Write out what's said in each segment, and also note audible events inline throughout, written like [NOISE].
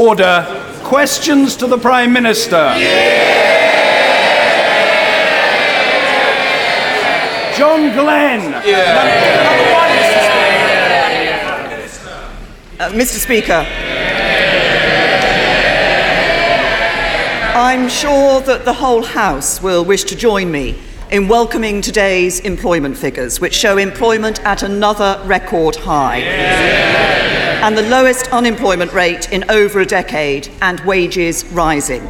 Order. Questions to the Prime Minister? John Glen. Uh, Mr. Speaker, I'm sure that the whole House will wish to join me in welcoming today's employment figures, which show employment at another record high. And the lowest unemployment rate in over a decade, and wages rising.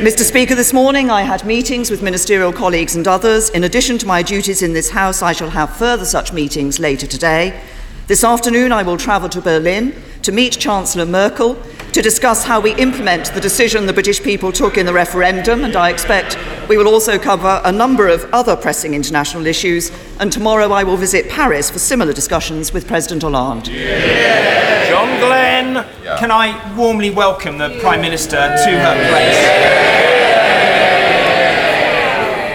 Mr. Speaker, this morning I had meetings with ministerial colleagues and others. In addition to my duties in this House, I shall have further such meetings later today. This afternoon, I will travel to Berlin to meet Chancellor Merkel to discuss how we implement the decision the British people took in the referendum, and I expect we will also cover a number of other pressing international issues. And tomorrow, I will visit Paris for similar discussions with President Hollande. John Glen. Can I warmly welcome the Prime Minister to her place?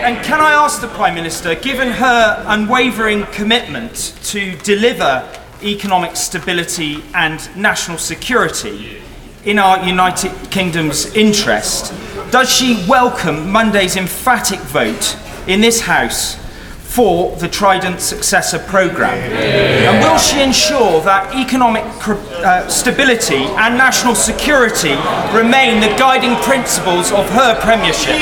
And can I ask the Prime Minister, given her unwavering commitment to deliver economic stability and national security in our United Kingdom's interest, does she welcome Monday's emphatic vote in this House for the Trident Successor Programme? And will she ensure that economic uh, stability and national security remain the guiding principles of her premiership?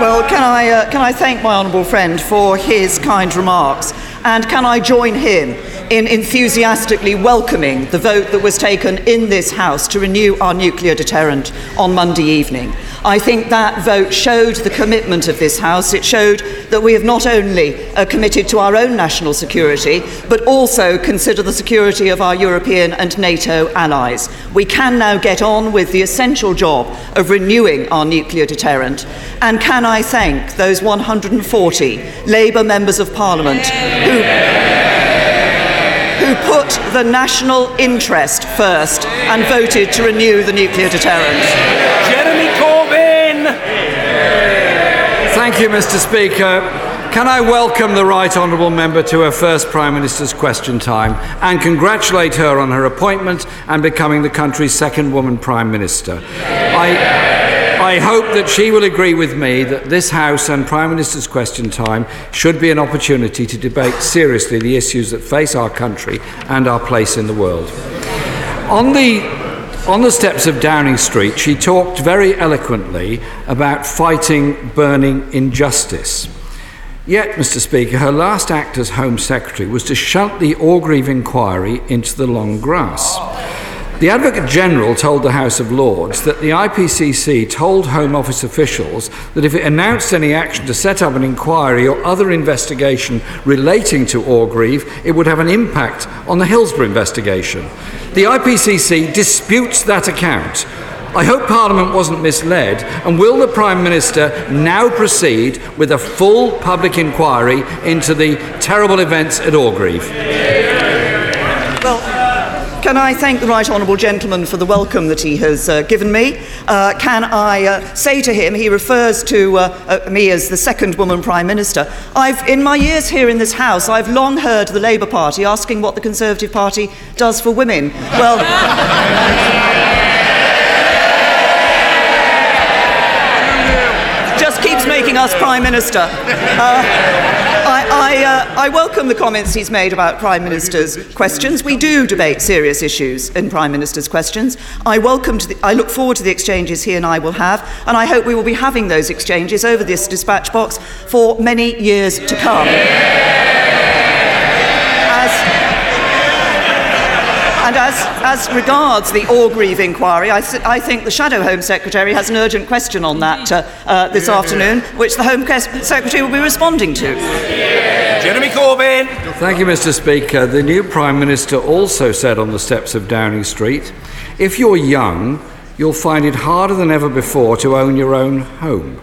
Well, can I, uh, can I thank my honourable friend for his kind remarks? And can I join him in enthusiastically welcoming the vote that was taken in this House to renew our nuclear deterrent on Monday evening? I think that vote showed the commitment of this House. It showed that we have not only uh, committed to our own national security, but also consider the security of our European and NATO allies. We can now get on with the essential job of renewing our nuclear deterrent. And can I thank those 140 Labour members of Parliament who who put the national interest first and voted to renew the nuclear deterrent. Thank you, Mr. Speaker. Can I welcome the Right Honourable Member to her first Prime Minister's question time and congratulate her on her appointment and becoming the country's second woman Prime Minister? I, I hope that she will agree with me that this House and Prime Minister's question time should be an opportunity to debate seriously the issues that face our country and our place in the world. On the on the steps of Downing Street, she talked very eloquently about fighting burning injustice. Yet, Mr. Speaker, her last act as Home Secretary was to shunt the Orgreave inquiry into the long grass. The Advocate General told the House of Lords that the IPCC told Home Office officials that if it announced any action to set up an inquiry or other investigation relating to Orgreave, it would have an impact on the Hillsborough investigation. The IPCC disputes that account. I hope Parliament wasn't misled, and will the Prime Minister now proceed with a full public inquiry into the terrible events at Orgreave? Well, can I thank the Right Honourable Gentleman for the welcome that he has uh, given me? Uh, can I uh, say to him, he refers to uh, uh, me as the second woman Prime Minister. I've, in my years here in this House, I've long heard the Labour Party asking what the Conservative Party does for women. Well, [LAUGHS] just keeps making us Prime Minister. Uh, I, uh, I welcome the comments he's made about Prime Minister's questions. We do debate serious issues in Prime Minister's questions. I, welcome the, I look forward to the exchanges he and I will have, and I hope we will be having those exchanges over this dispatch box for many years to come. As, and as, as regards the Orgreave inquiry, I, th- I think the Shadow Home Secretary has an urgent question on that uh, uh, this afternoon, which the Home Secretary will be responding to. Jeremy Corbyn. Thank you, Mr. Speaker. The new Prime Minister also said on the steps of Downing Street if you're young, you'll find it harder than ever before to own your own home.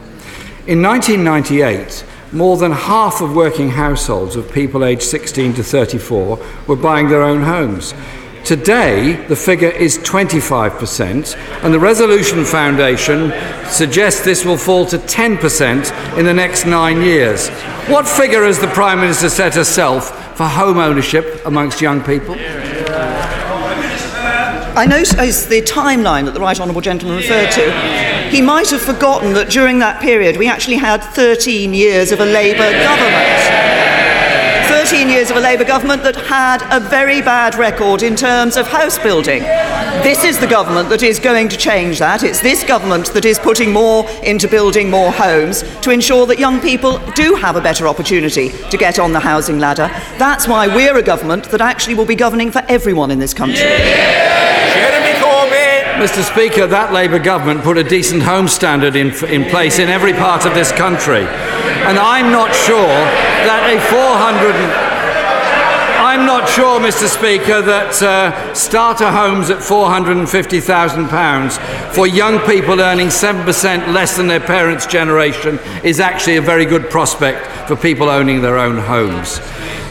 In 1998, more than half of working households of people aged 16 to 34 were buying their own homes. Today, the figure is 25%, and the Resolution Foundation suggests this will fall to 10% in the next nine years. What figure has the Prime Minister set herself for home ownership amongst young people? I notice the timeline that the Right Honourable Gentleman referred to. He might have forgotten that during that period we actually had 13 years of a Labour government. 13 years of a Labour government that had a very bad record in terms of house building. This is the government that is going to change that. It's this government that is putting more into building more homes to ensure that young people do have a better opportunity to get on the housing ladder. That's why we're a government that actually will be governing for everyone in this country. Jeremy Corbyn. Mr. Speaker, that Labour government put a decent home standard in, in place in every part of this country. And I'm not sure that a 400. and- I'm not sure, Mr. Speaker, that uh, starter homes at £450,000 for young people earning 7% less than their parents' generation is actually a very good prospect for people owning their own homes.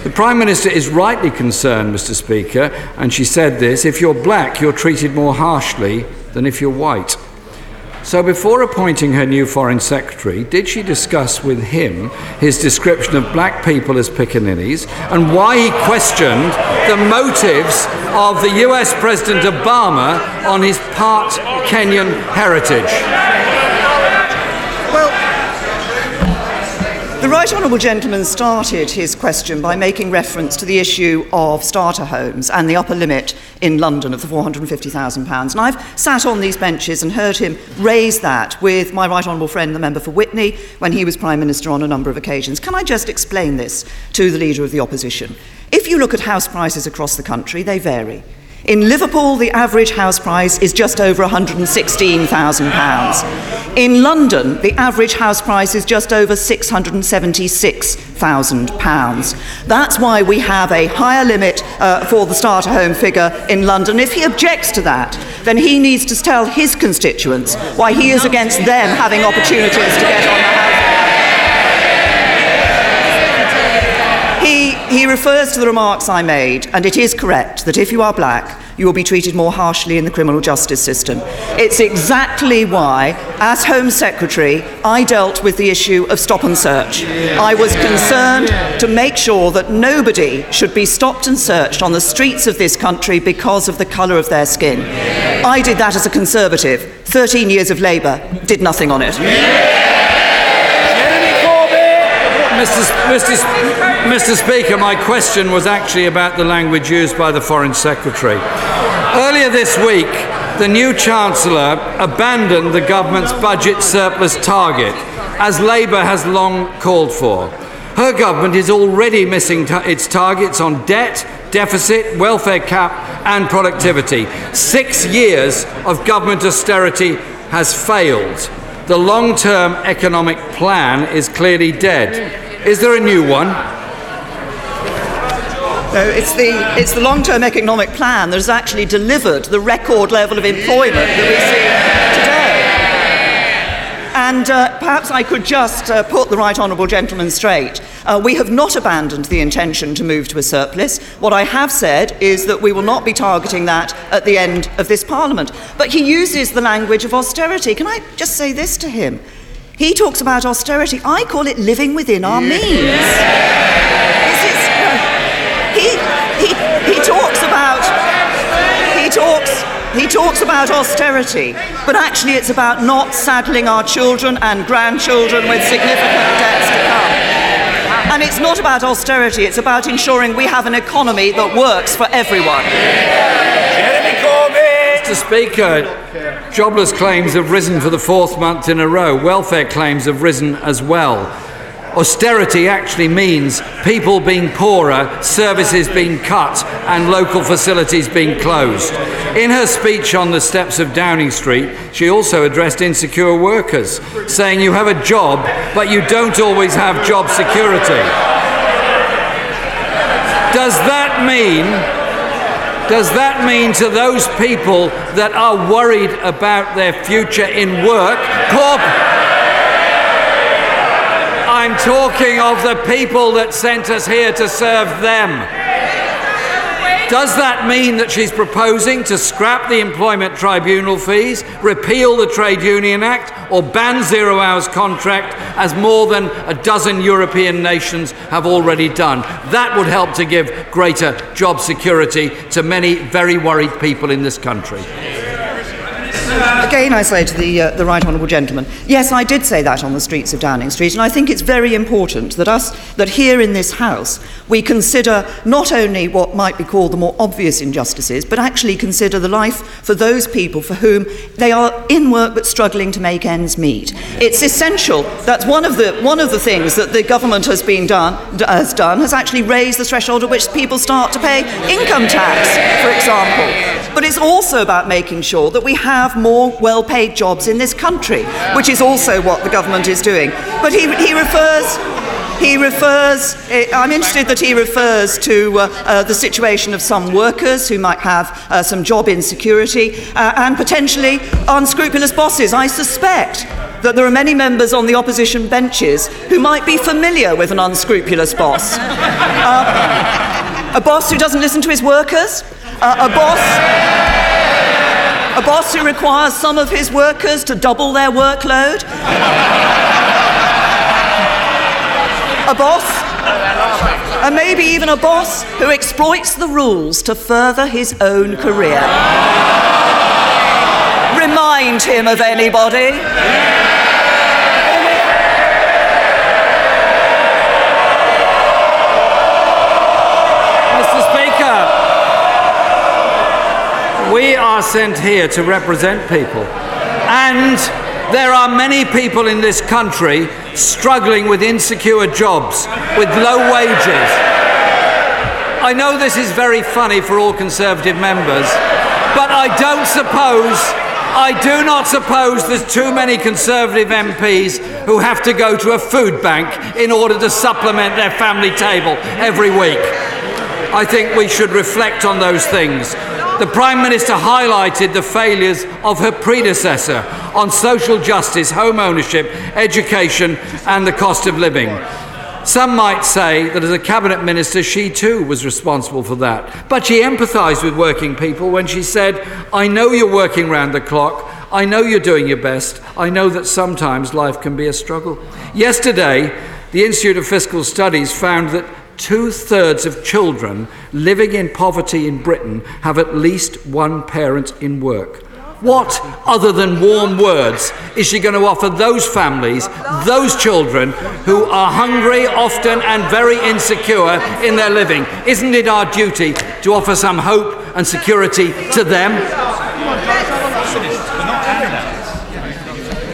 The Prime Minister is rightly concerned, Mr. Speaker, and she said this if you're black, you're treated more harshly than if you're white. So, before appointing her new Foreign Secretary, did she discuss with him his description of black people as pickaninnies and why he questioned the motives of the US President Obama on his part Kenyan heritage? The Right Honourable Gentleman started his question by making reference to the issue of starter homes and the upper limit in London of the £450,000. And I've sat on these benches and heard him raise that with my Right Honourable friend, the member for Witney, when he was Prime Minister on a number of occasions. Can I just explain this to the Leader of the Opposition? If you look at house prices across the country, they vary. In Liverpool, the average house price is just over £116,000. In London, the average house price is just over £676,000. That's why we have a higher limit uh, for the starter home figure in London. If he objects to that, then he needs to tell his constituents why he is against them having opportunities to get on the house. He, refers to the remarks I made, and it is correct that if you are black, you will be treated more harshly in the criminal justice system. It's exactly why, as Home Secretary, I dealt with the issue of stop and search. I was concerned to make sure that nobody should be stopped and searched on the streets of this country because of the colour of their skin. I did that as a Conservative. 13 years of Labour did nothing on it. Mr. Mr. Mr. Speaker, my question was actually about the language used by the Foreign Secretary. Earlier this week, the new Chancellor abandoned the government's budget surplus target, as Labour has long called for. Her government is already missing ta- its targets on debt, deficit, welfare cap, and productivity. Six years of government austerity has failed. The long term economic plan is clearly dead. Is there a new one? No, it's the, it's the long term economic plan that has actually delivered the record level of employment that we see today. And uh, perhaps I could just uh, put the Right Honourable Gentleman straight. Uh, we have not abandoned the intention to move to a surplus. What I have said is that we will not be targeting that at the end of this Parliament. But he uses the language of austerity. Can I just say this to him? He talks about austerity. I call it living within our means. Uh, he, he, he talks about he talks he talks about austerity, but actually it's about not saddling our children and grandchildren with significant debts to come. And it's not about austerity, it's about ensuring we have an economy that works for everyone. Jeremy Corbyn. Mr. Speaker, jobless claims have risen for the fourth month in a row. Welfare claims have risen as well. Austerity actually means people being poorer, services being cut, and local facilities being closed. In her speech on the steps of Downing Street, she also addressed insecure workers, saying you have a job, but you don't always have job security. Does that mean does that mean to those people that are worried about their future in work, I'm talking of the people that sent us here to serve them. Does that mean that she's proposing to scrap the employment tribunal fees, repeal the Trade Union Act, or ban zero hours contract, as more than a dozen European nations have already done? That would help to give greater job security to many very worried people in this country. Again, I say to the, uh, the right honourable gentleman, yes, I did say that on the streets of Downing Street, and I think it's very important that us, that here in this House, we consider not only what might be called the more obvious injustices, but actually consider the life for those people for whom they are in work but struggling to make ends meet. It's essential. That's one of the one of the things that the government has been done has done has actually raised the threshold at which people start to pay income tax, for example. But it's also about making sure that we have more well paid jobs in this country, which is also what the government is doing. But he, he refers. He refers, I'm interested that he refers to uh, uh, the situation of some workers who might have uh, some job insecurity uh, and potentially unscrupulous bosses. I suspect that there are many members on the opposition benches who might be familiar with an unscrupulous boss. [LAUGHS] Uh, a boss who doesn't listen to his workers, uh, a boss a boss who requires some of his workers to double their workload? a boss? And maybe even a boss who exploits the rules to further his own career. Remind him of anybody. Are sent here to represent people. And there are many people in this country struggling with insecure jobs, with low wages. I know this is very funny for all Conservative members, but I don't suppose, I do not suppose there's too many Conservative MPs who have to go to a food bank in order to supplement their family table every week. I think we should reflect on those things the Prime Minister highlighted the failures of her predecessor on social justice, home ownership, education, and the cost of living. Some might say that as a cabinet minister, she too was responsible for that. But she empathised with working people when she said, I know you're working round the clock. I know you're doing your best. I know that sometimes life can be a struggle. Yesterday, the Institute of Fiscal Studies found that two thirds of children living in poverty in Britain have at least one parent in work. What, other than warm words, is she going to offer those families, those children who are hungry often and very insecure in their living? Isn't it our duty to offer some hope and security to them?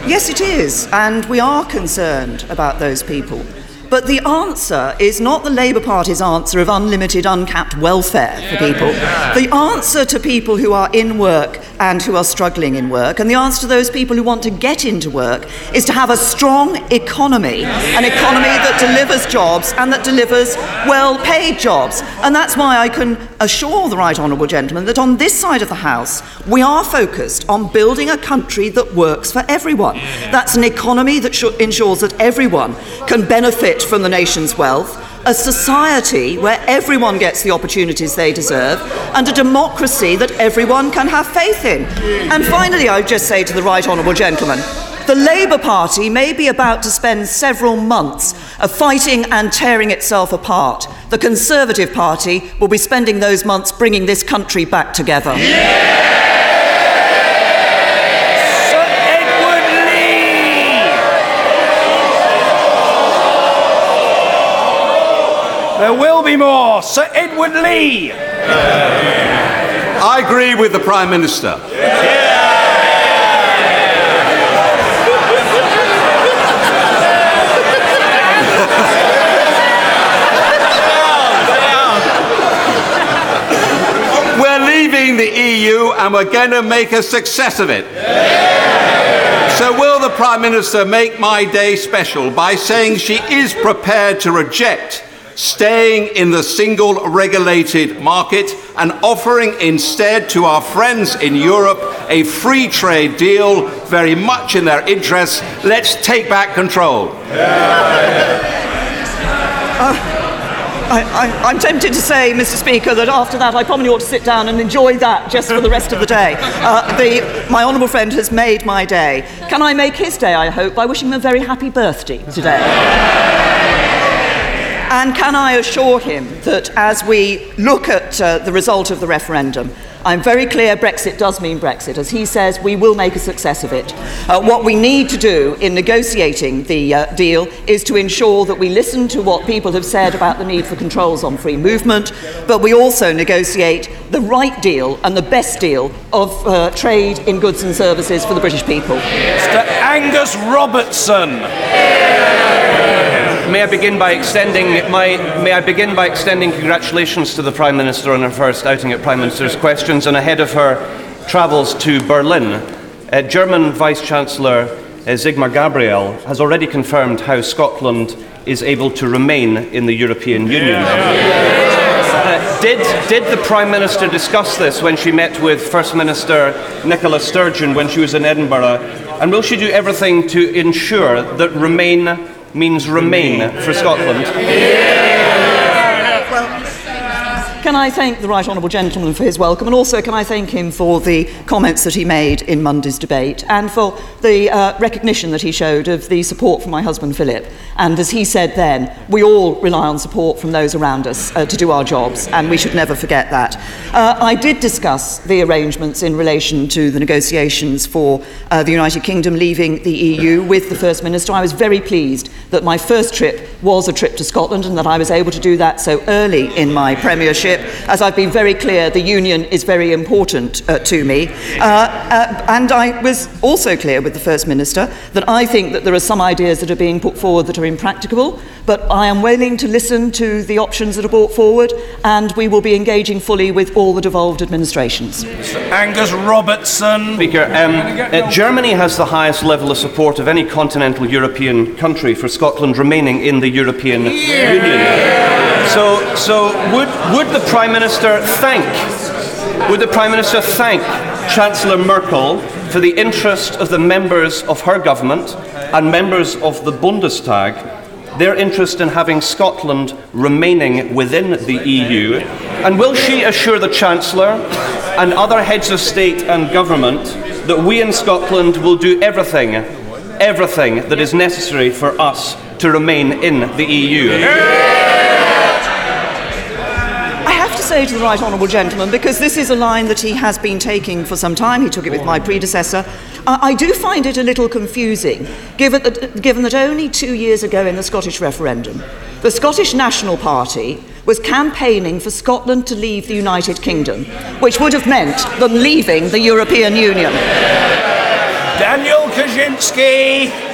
Yes, it is, and we are concerned about those people. But the answer is not the Labour Party's answer of unlimited, uncapped welfare for people. The answer to people who are in work and who are struggling in work, and the answer to those people who want to get into work, is to have a strong economy, an economy that delivers jobs and that delivers well paid jobs. And that's why I can assure the Right Honourable Gentleman that on this side of the House, we are focused on building a country that works for everyone. That's an economy that ensures that everyone can benefit benefit from the nation's wealth, a society where everyone gets the opportunities they deserve, and a democracy that everyone can have faith in. And finally, I would just say to the Right Honourable Gentleman, the Labour Party may be about to spend several months of fighting and tearing itself apart. The Conservative Party will be spending those months bringing this country back together. Yeah! There will be more. Sir Edward Leigh. I agree with the Prime Minister. We're leaving the EU and we're going to make a success of it. So, will the Prime Minister make my day special by saying she is prepared to reject staying in the single regulated market and offering instead to our friends in Europe a free trade deal very much in their interests. Let's take back control. Uh, I, am tempted to say, Mr. Speaker, that after that I probably ought to sit down and enjoy that just for the rest of the day. Uh, the, my honourable friend has made my day. Can I make his day, I hope, by wishing him a very happy birthday today? And can I assure him that as we look at uh, the result of the referendum, I'm very clear Brexit does mean Brexit. As he says, we will make a success of it. Uh, what we need to do in negotiating the uh, deal is to ensure that we listen to what people have said about the need for controls on free movement, but we also negotiate the right deal and the best deal of uh, trade in goods and services for the British people. Mr. Angus Robertson. May I begin by extending my may I begin by extending congratulations to the Prime Minister on her first outing at Prime Minister's Questions and ahead of her travels to Berlin. Uh, German Vice Chancellor uh, Sigmar Gabriel has already confirmed how Scotland is able to remain in the European Union. Uh, did, did the Prime Minister discuss this when she met with First Minister Nicola Sturgeon when she was in Edinburgh? And will she do everything to ensure that Remain means remain for Scotland. Can I thank the Right Honourable Gentleman for his welcome, and also can I thank him for the comments that he made in Monday's debate and for the uh, recognition that he showed of the support from my husband Philip. And as he said then, we all rely on support from those around us uh, to do our jobs, and we should never forget that. Uh, I did discuss the arrangements in relation to the negotiations for uh, the United Kingdom leaving the EU with the First Minister. I was very pleased that my first trip was a trip to Scotland and that I was able to do that so early in my premiership as I've been very clear, the union is very important uh, to me. Uh, uh, and I was also clear with the First Minister that I think that there are some ideas that are being put forward that are impracticable, but I am willing to listen to the options that are brought forward, and we will be engaging fully with all the devolved administrations. Angus Robertson. Speaker, um, uh, Germany has the highest level of support of any continental European country for Scotland remaining in the European yeah. Union. So, so would, would the Prime Minister thank, would the Prime Minister thank Chancellor Merkel for the interest of the members of her government and members of the Bundestag, their interest in having Scotland remaining within the EU? And will she assure the Chancellor and other heads of state and government that we in Scotland will do everything, everything that is necessary for us to remain in the EU? Say to the right honourable gentleman, because this is a line that he has been taking for some time, he took it with my predecessor, I, I do find it a little confusing, given that, given that only two years ago in the Scottish referendum, the Scottish National Party was campaigning for Scotland to leave the United Kingdom, which would have meant them leaving the European Union. Daniel Kawczynski.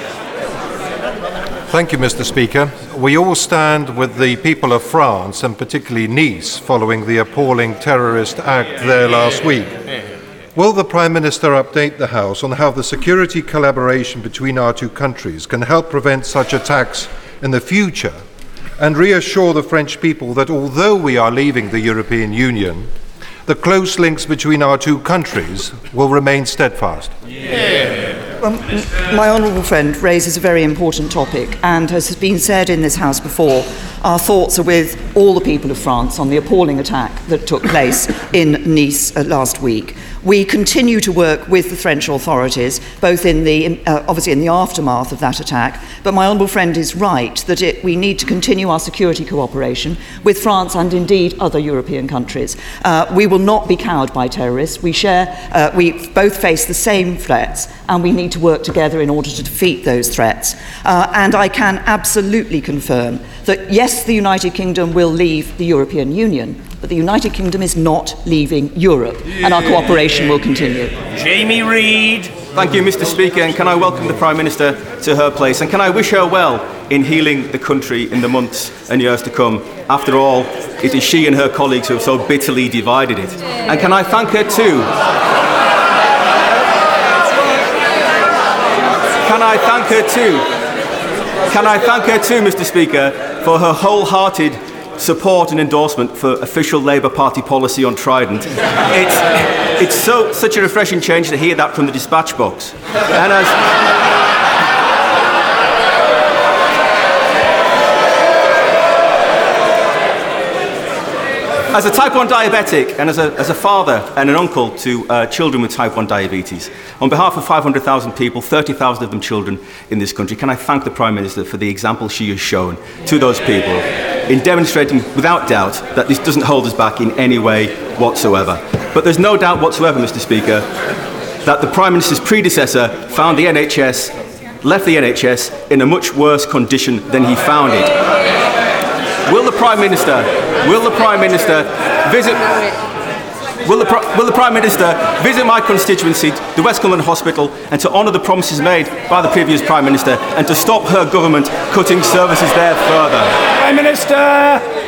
Thank you, Mr. Speaker. We all stand with the people of France and particularly Nice following the appalling terrorist act there last week. Will the Prime Minister update the House on how the security collaboration between our two countries can help prevent such attacks in the future and reassure the French people that although we are leaving the European Union, the close links between our two countries will remain steadfast? Yeah. Um, my honourable friend raises a very important topic, and as has been said in this House before, our thoughts are with all the people of France on the appalling attack that took place [LAUGHS] in Nice uh, last week. We continue to work with the French authorities, both in the, uh, obviously in the aftermath of that attack, but my honourable friend is right that it, we need to continue our security cooperation with France and indeed other European countries. Uh, we will not be cowed by terrorists. We share, uh, we both face the same threats, and we need to work together in order to defeat those threats. Uh, and I can absolutely confirm that yes, the United Kingdom will leave the European Union, but the United Kingdom is not leaving Europe, and our cooperation will continue. Jamie Reed. Thank you, Mr. Speaker, and can I welcome the Prime Minister to her place, and can I wish her well in healing the country in the months and years to come. After all, it is she and her colleagues who have so bitterly divided it. And can I thank her too Can I thank her too? Can I thank her too, Mr. Speaker, for her wholehearted support and endorsement for official Labour Party policy on Trident. It's, it's so, such a refreshing change to hear that from the dispatch box. And as, as a type 1 diabetic and as a, as a father and an uncle to uh, children with type 1 diabetes, on behalf of 500,000 people, 30,000 of them children in this country, can I thank the Prime Minister for the example she has shown to those people in demonstrating without doubt that this doesn't hold us back in any way whatsoever. But there's no doubt whatsoever, Mr. Speaker, that the Prime Minister's predecessor found the NHS, left the NHS in a much worse condition than he found it. Will the Prime Minister, will the Prime Minister visit Will the, will the, Prime Minister visit my constituency, the West Cumberland Hospital, and to honour the promises made by the previous Prime Minister and to stop her government cutting services there further? Prime Minister!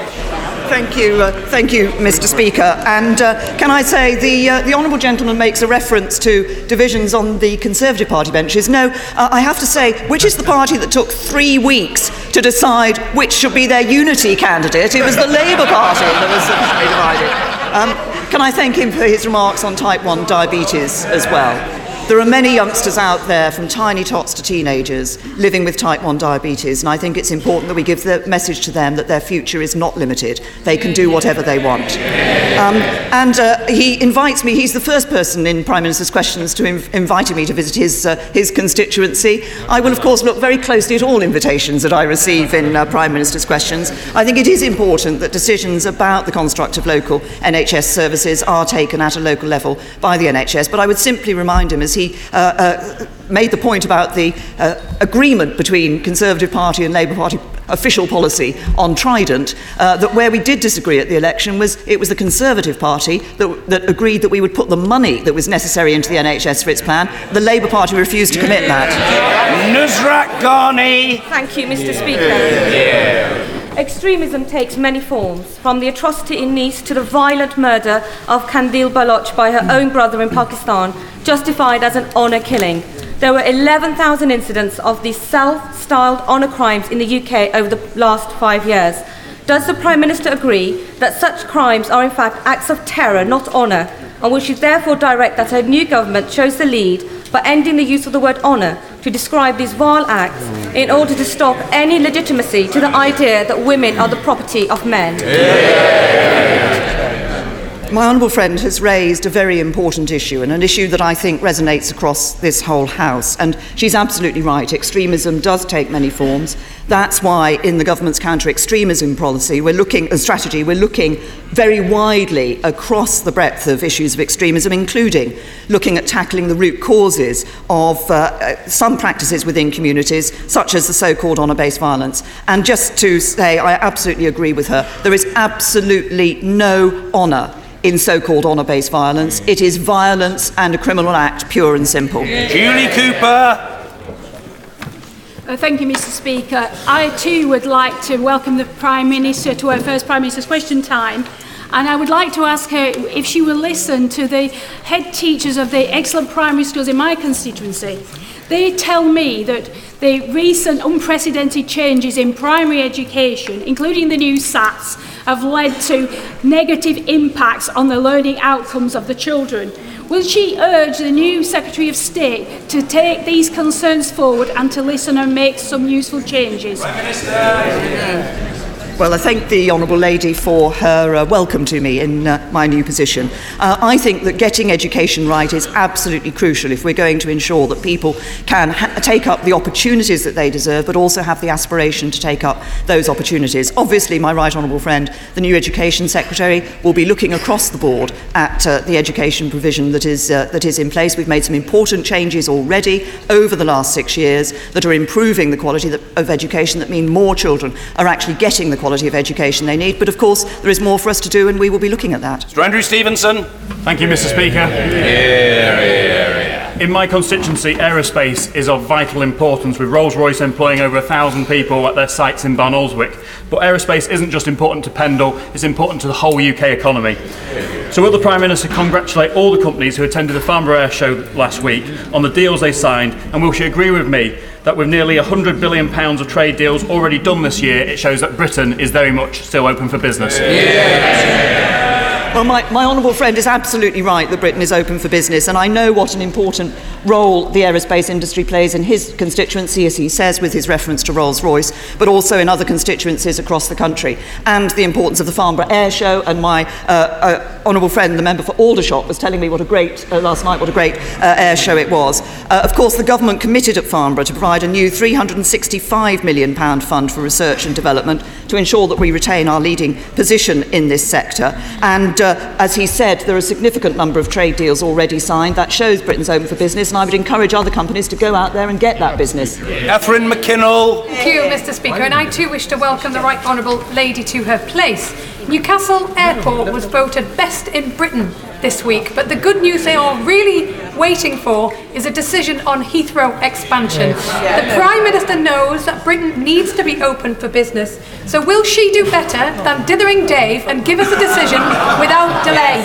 Thank you, uh, thank you, Mr. Speaker. And uh, can I say the uh, the honourable gentleman makes a reference to divisions on the Conservative Party benches. No, uh, I have to say, which is the party that took three weeks to decide which should be their unity candidate? It was the Labour Party that was divided. Um, can I thank him for his remarks on type 1 diabetes as well? There are many youngsters out there, from tiny tots to teenagers, living with type 1 diabetes, and I think it's important that we give the message to them that their future is not limited. They can do whatever they want. Um, and uh, he invites me, he's the first person in Prime Minister's questions to inv- invite me to visit his, uh, his constituency. I will, of course, look very closely at all invitations that I receive in uh, Prime Minister's questions. I think it is important that decisions about the construct of local NHS services are taken at a local level by the NHS, but I would simply remind him, as he uh, uh, made the point about the uh, agreement between Conservative Party and Labour Party official policy on Trident, uh, that where we did disagree at the election was it was the Conservative Party that, that agreed that we would put the money that was necessary into the NHS for its plan. The Labour Party refused to commit that. Nusrat Ghani. Thank you, Mr. Speaker. Yeah. Extremism takes many forms, from the atrocity in Nice to the violent murder of Qandeel Baloch by her own brother in Pakistan, justified as an honour killing. There were 11,000 incidents of these self styled honour crimes in the UK over the last five years. Does the Prime Minister agree that such crimes are in fact acts of terror, not honour, and will she therefore direct that her new government shows the lead by ending the use of the word honour to describe these vile acts in order to stop any legitimacy to the idea that women are the property of men. My honourable friend has raised a very important issue and an issue that I think resonates across this whole House. And she's absolutely right. Extremism does take many forms. That's why, in the government's counter extremism policy, we're looking, a strategy, we're looking very widely across the breadth of issues of extremism, including looking at tackling the root causes of uh, uh some practices within communities, such as the so called honour based violence. And just to say, I absolutely agree with her, there is absolutely no honour in so-called honour-based violence. It is violence and a criminal act, pure and simple. Julie Cooper. Uh, thank you, Mr. Speaker. I too would like to welcome the Prime Minister to our first Prime Minister's question time. And I would like to ask her if she will listen to the head teachers of the excellent primary schools in my constituency They tell me that the recent unprecedented changes in primary education, including the new SATs, have led to negative impacts on the learning outcomes of the children. Will she urge the new Secretary of State to take these concerns forward and to listen and make some useful changes? Prime Minister. Well, I thank the Honourable Lady for her uh, welcome to me in uh, my new position. Uh, I think that getting education right is absolutely crucial if we're going to ensure that people can ha- take up the opportunities that they deserve, but also have the aspiration to take up those opportunities. Obviously, my right honourable friend, the new Education Secretary, will be looking across the board at uh, the education provision that is, uh, that is in place. We've made some important changes already over the last six years that are improving the quality of education, that mean more children are actually getting the quality of education they need. But of course, there is more for us to do, and we will be looking at that. Mr. Andrew Stephenson. Thank you, Mr. Speaker. In my constituency, aerospace is of vital importance, with Rolls Royce employing over a thousand people at their sites in Barnoldswick. But aerospace isn't just important to Pendle, it's important to the whole UK economy. So, will the Prime Minister congratulate all the companies who attended the Farnborough Air Show last week on the deals they signed, and will she agree with me that with nearly £100 billion of trade deals already done this year, it shows that Britain is very much still open for business? Yeah. Well, my, my honourable friend is absolutely right that Britain is open for business, and I know what an important role the aerospace industry plays in his constituency, as he says, with his reference to Rolls Royce, but also in other constituencies across the country, and the importance of the Farnborough Air Show. And my uh, uh, honourable friend, the member for Aldershot, was telling me what a great, uh, last night, what a great uh, air show it was. Uh, of course, the government committed at Farnborough to provide a new £365 million fund for research and development to ensure that we retain our leading position in this sector. And as he said, there are a significant number of trade deals already signed. That shows Britain's open for business, and I would encourage other companies to go out there and get that business. Catherine McKinnell. Thank you, Mr. Speaker, and I too wish to welcome the Right Honourable Lady to her place. Newcastle Airport was voted best in Britain this week, but the good news they are really waiting for is a decision on Heathrow expansion. The Prime Minister knows that Britain needs to be open for business, so will she do better than dithering Dave and give us a decision without delay?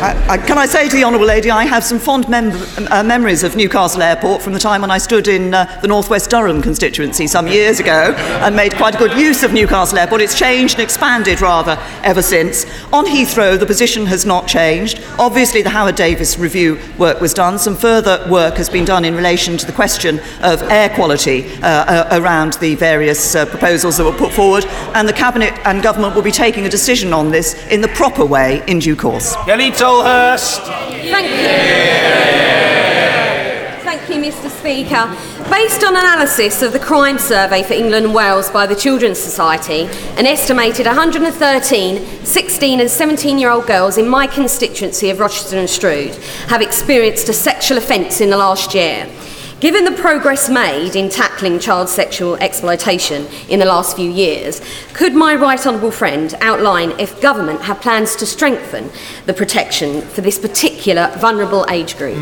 I, I, can I say to the Honourable Lady, I have some fond mem- uh, memories of Newcastle Airport from the time when I stood in uh, the North West Durham constituency some years ago and made quite a good use of Newcastle Airport. It's changed and expanded rather ever since. On Heathrow, the position has not changed. Obviously, the Howard Davies review work was done. Some further work has been done in relation to the question of air quality uh, uh, around the various uh, proposals that were put forward, and the Cabinet and Government will be taking a decision on this in the proper way in due course. Kelly Thank you. Thank you, Mr. Speaker. Based on analysis of the crime survey for England and Wales by the Children's Society, an estimated 113 16 and 17 year old girls in my constituency of Rochester and Strood have experienced a sexual offence in the last year. Given the progress made in tackling child sexual exploitation in the last few years, could my right honourable friend outline if government have plans to strengthen the protection for this particular vulnerable age group?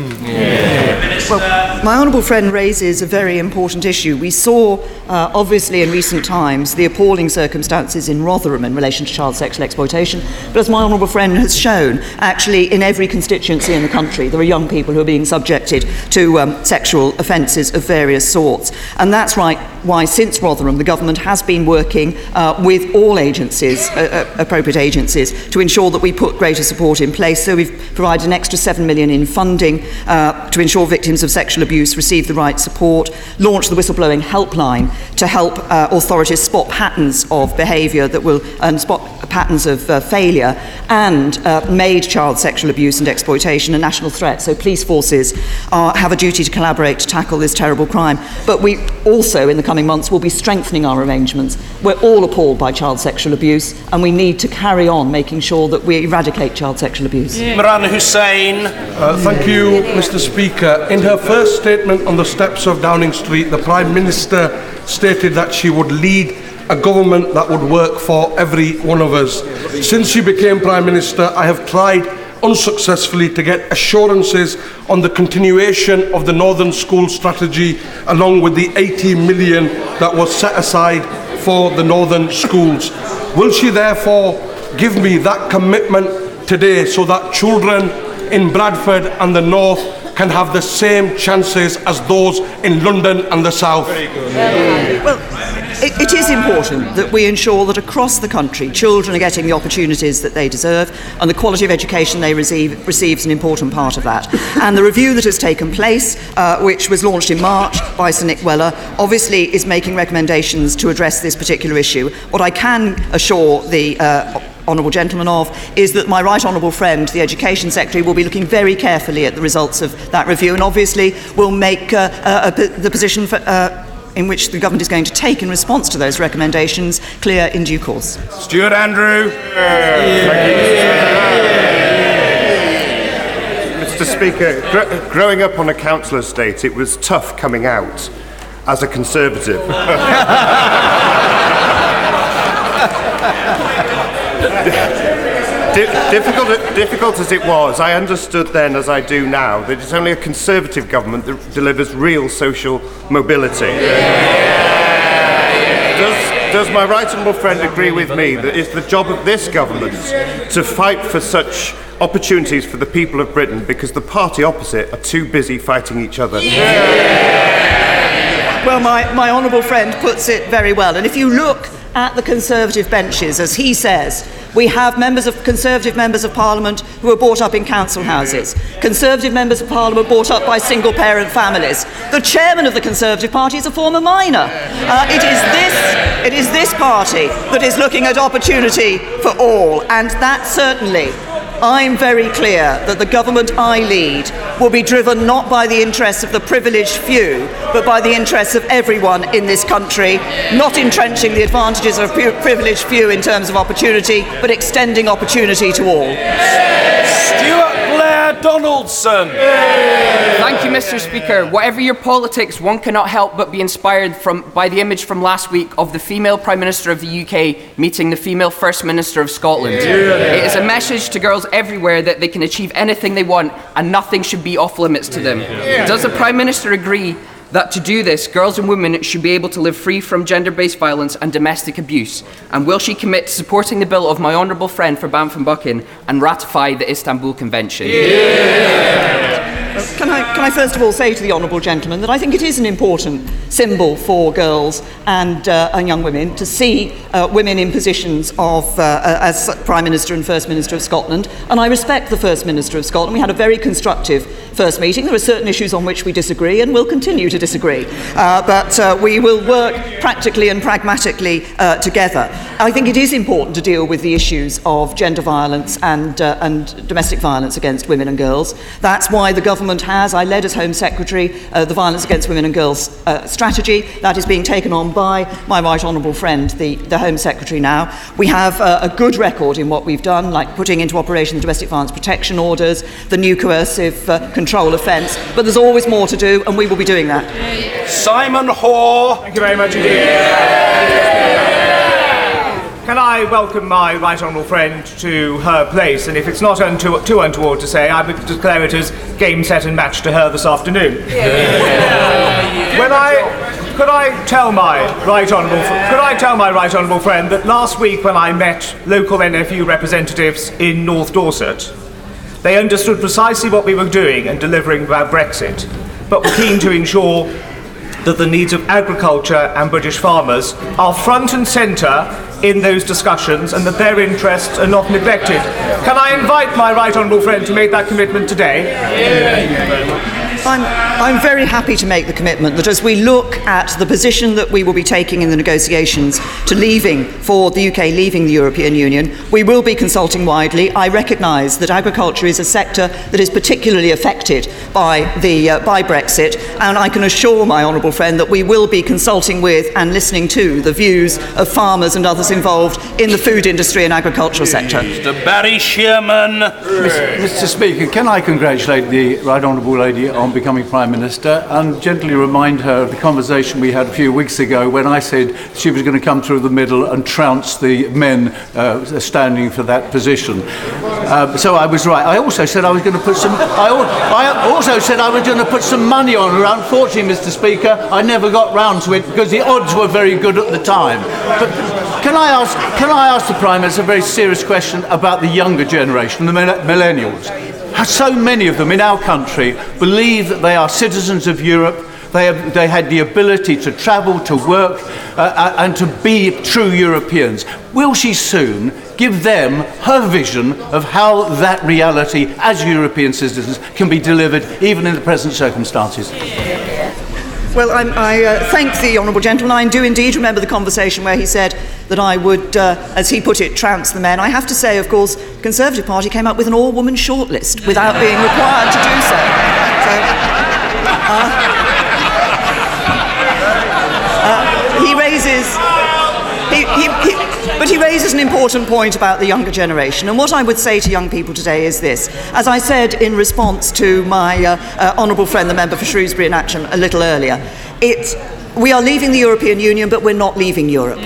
Well, my honourable friend raises a very important issue. We saw, uh, obviously, in recent times, the appalling circumstances in Rotherham in relation to child sexual exploitation. But as my honourable friend has shown, actually, in every constituency in the country, there are young people who are being subjected to um, sexual offences of various sorts. And that's right why, since Rotherham, the government has been working uh, with all agencies, uh, uh, appropriate agencies, to ensure that we put greater support in place. So we've provided an extra 7 million in funding uh, to ensure victims of sexual abuse receive the right support, launched the whistleblowing helpline to help uh, authorities spot patterns of behaviour that will and spot patterns of failure, and made child sexual abuse and exploitation a national threat. So police forces have a duty to collaborate to tackle this terrible crime. But we also, in the coming months, will be strengthening our arrangements. We're all appalled by child sexual abuse, and we need to carry on making sure that we eradicate child sexual abuse. Imran Hussain. Uh, thank you, Mr. Speaker. In her first statement on the steps of Downing Street, the Prime Minister stated that she would lead a government that would work for every one of us. Since she became Prime Minister, I have tried unsuccessfully to get assurances on the continuation of the Northern School Strategy along with the 80 million that was set aside for the Northern schools. Will she therefore give me that commitment today so that children in Bradford and the North can have the same chances as those in London and the South? Well, it, it is important that we ensure that across the country children are getting the opportunities that they deserve and the quality of education they receive receives an important part of that. And the review that has taken place, uh, which was launched in March by Sir Nick Weller, obviously is making recommendations to address this particular issue. What I can assure the uh, honourable gentleman of is that my right honourable friend, the Education Secretary, will be looking very carefully at the results of that review and obviously will make uh, uh, the position for, uh, in which the government is going to take in response to those recommendations clear in due course. Stuart Andrew. Mr. Speaker, gr- growing up on a council estate, it was tough coming out as a Conservative. [LAUGHS] Di- difficult, difficult as it was, I understood then, as I do now, that it's only a Conservative government that delivers real social mobility. Does, does my right honourable friend agree with me that it's the job of this government to fight for such opportunities for the people of Britain because the party opposite are too busy fighting each other? Well, my, my honourable friend puts it very well. And if you look at the Conservative benches, as he says, we have members of Conservative members of Parliament who are brought up in council houses, Conservative members of Parliament brought up by single parent families. The chairman of the Conservative Party is a former miner. Uh, it, is this, it is this party that is looking at opportunity for all, and that certainly I'm very clear that the government I lead will be driven not by the interests of the privileged few, but by the interests of everyone in this country, not entrenching the advantages of a privileged few in terms of opportunity, but extending opportunity to all. Stuart Donaldson. Thank you, Mr. Speaker. Whatever your politics, one cannot help but be inspired from, by the image from last week of the female Prime Minister of the UK meeting the female First Minister of Scotland. It is a message to girls everywhere that they can achieve anything they want and nothing should be off limits to them. Does the Prime Minister agree that to do this, girls and women should be able to live free from gender based violence and domestic abuse? And will she commit to supporting the bill of my honourable friend for Banff and Buchan and ratify the Istanbul Convention? Yeah. Can I, can I first of all say to the Honourable Gentleman that I think it is an important symbol for girls and, uh, and young women to see uh, women in positions of, uh, uh, as Prime Minister and First Minister of Scotland. And I respect the First Minister of Scotland. We had a very constructive first meeting. There are certain issues on which we disagree and will continue to disagree. Uh, but uh, we will work practically and pragmatically together. I think it is important to deal with the issues of gender violence and, and domestic violence against women and girls. That's why the government government has. I led as Home Secretary uh, the Violence Against Women and Girls uh, strategy. That is being taken on by my right honourable friend, the, the Home Secretary now. We have uh, a good record in what we've done, like putting into operation the domestic violence protection orders, the new coercive uh, control offence, but there's always more to do, and we will be doing that. Simon Hoare. Thank you very much indeed. Yeah. Can I welcome my right honourable friend to her place? And if it's not unto- too untoward to say, I would declare it as game, set, and match to her this afternoon. Yeah. when I could I tell my right honourable could I tell my right honourable friend that last week when I met local NFU representatives in North Dorset, they understood precisely what we were doing and delivering about Brexit, but were keen to ensure that the needs of agriculture and British farmers are front and centre in those discussions and that their interests are not neglected. Can I invite my right honourable friend to make that commitment today? I'm, I'm very happy to make the commitment that as we look at the position that we will be taking in the negotiations to leaving, for the UK leaving the European Union, we will be consulting widely. I recognise that agriculture is a sector that is particularly affected by, the, uh, by Brexit, and I can assure my honourable friend that we will be consulting with and listening to the views of farmers and others involved in the food industry and agricultural sector. Mr Barry Sheerman. Mr Speaker, can I congratulate the Right Honourable Lady on becoming Prime Minister and gently remind her of the conversation we had a few weeks ago when I said she was going to come through the middle and trounce the men uh, standing for that position. Uh, so I was right. I also said I was going to put some. I, I also said I was going to put some money on her. Unfortunately, Mr. Speaker, I never got round to it because the odds were very good at the time. But can I ask? Can I ask the Prime Minister a very serious question about the younger generation, the millennials? So many of them in our country believe that they are citizens of Europe. They, have, they had the ability to travel, to work, uh, uh, and to be true Europeans. Will she soon give them her vision of how that reality as European citizens can be delivered even in the present circumstances? Well, I'm, i uh, thank the Honourable Gentleman. I do indeed remember the conversation where he said that I would, uh, as he put it, trounce the men. I have to say, of course, the Conservative Party came up with an all-woman shortlist without being required to do so. so uh, uh he raises... He, he, but he raises an important point about the younger generation. And what I would say to young people today is this. As I said in response to my uh, uh, honourable friend, the member for Shrewsbury and Atcham, a little earlier, it, we are leaving the European Union, but we're not leaving Europe.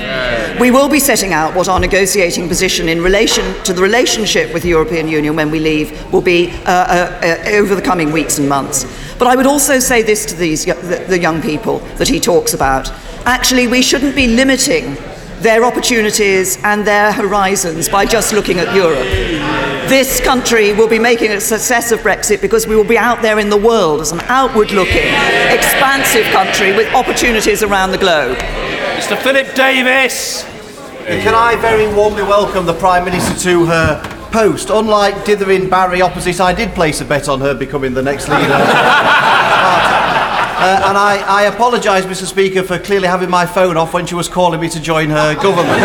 We will be setting out what our negotiating position in relation to the relationship with the European Union when we leave will be uh, uh, uh, over the coming weeks and months. But I would also say this to these, the, the young people that he talks about. Actually, we shouldn't be limiting their opportunities and their horizons by just looking at Europe. This country will be making a success of Brexit because we will be out there in the world as an outward looking, expansive country with opportunities around the globe. Mr. Philip Davies. Can I very warmly welcome the Prime Minister to her post? Unlike dithering Barry opposite, I did place a bet on her becoming the next leader. [LAUGHS] Uh, and I, I apologise, Mr. Speaker, for clearly having my phone off when she was calling me to join her government. [LAUGHS]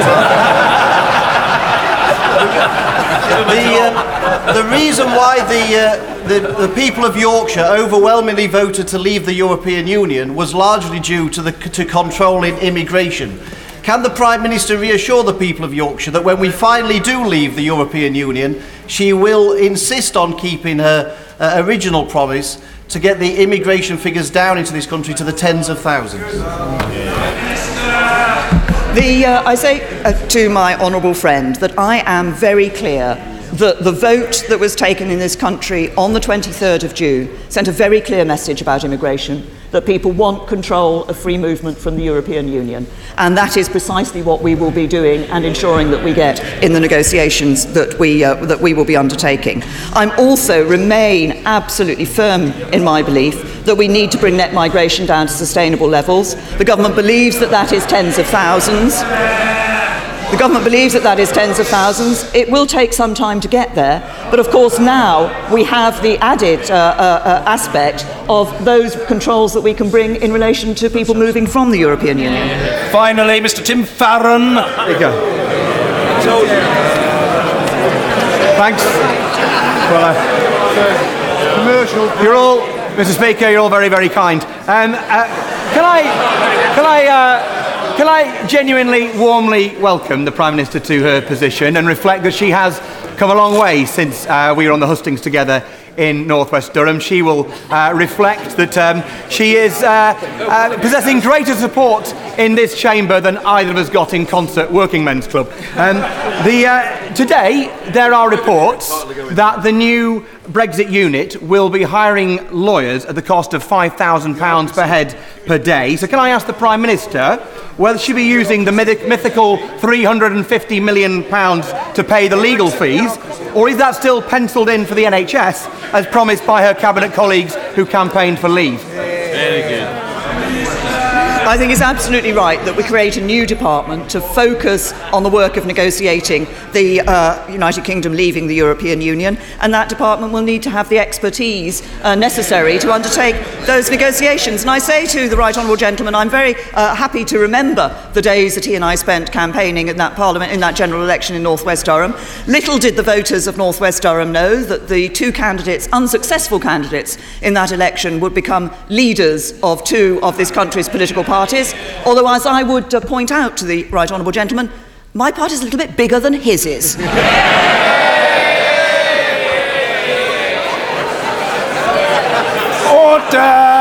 the, uh, the reason why the, uh, the, the people of Yorkshire overwhelmingly voted to leave the European Union was largely due to, the, to controlling immigration. Can the Prime Minister reassure the people of Yorkshire that when we finally do leave the European Union, she will insist on keeping her uh, original promise to get the immigration figures down into this country to the tens of thousands? The, uh, I say uh, to my honourable friend that I am very clear the vote that was taken in this country on the 23rd of June sent a very clear message about immigration that people want control of free movement from the European Union. And that is precisely what we will be doing and ensuring that we get in the negotiations that we, uh, that we will be undertaking. I'm also remain absolutely firm in my belief that we need to bring net migration down to sustainable levels. The government believes that that is tens of thousands. The government believes that that is tens of thousands. It will take some time to get there, but of course now we have the added uh, uh, uh, aspect of those controls that we can bring in relation to people moving from the European Union. Finally, Mr. Tim Farron. There you go. So, thanks. Well, uh, commercial. You're all, Mr. Speaker. You're all very, very kind. Um, uh, can I, can I? Can I genuinely, warmly welcome the Prime Minister to her position and reflect that she has come a long way since uh, we were on the hustings together in northwest Durham. She will uh, reflect that um, she is uh, uh, possessing greater support in this chamber than either of us got in Consett Working Men's Club. Um, the, uh, today, there are reports that the new Brexit unit will be hiring lawyers at the cost of £5,000 per head per day. So, can I ask the Prime Minister whether she be using the myth- mythical £350 million to pay the legal fees, or is that still penciled in for the NHS as promised by her cabinet colleagues who campaigned for leave? Very good. I think it's absolutely right that we create a new department to focus on the work of negotiating the uh, United Kingdom leaving the European Union, and that department will need to have the expertise uh, necessary to undertake those negotiations. And I say to the right honourable gentleman, I'm very uh, happy to remember the days that he and I spent campaigning in that Parliament in that general election in North West Durham. Little did the voters of North West Durham know that the two candidates, unsuccessful candidates in that election, would become leaders of two of this country's political parties parties, although, as I would uh, point out to the right honourable gentleman, my party is a little bit bigger than his is. Order!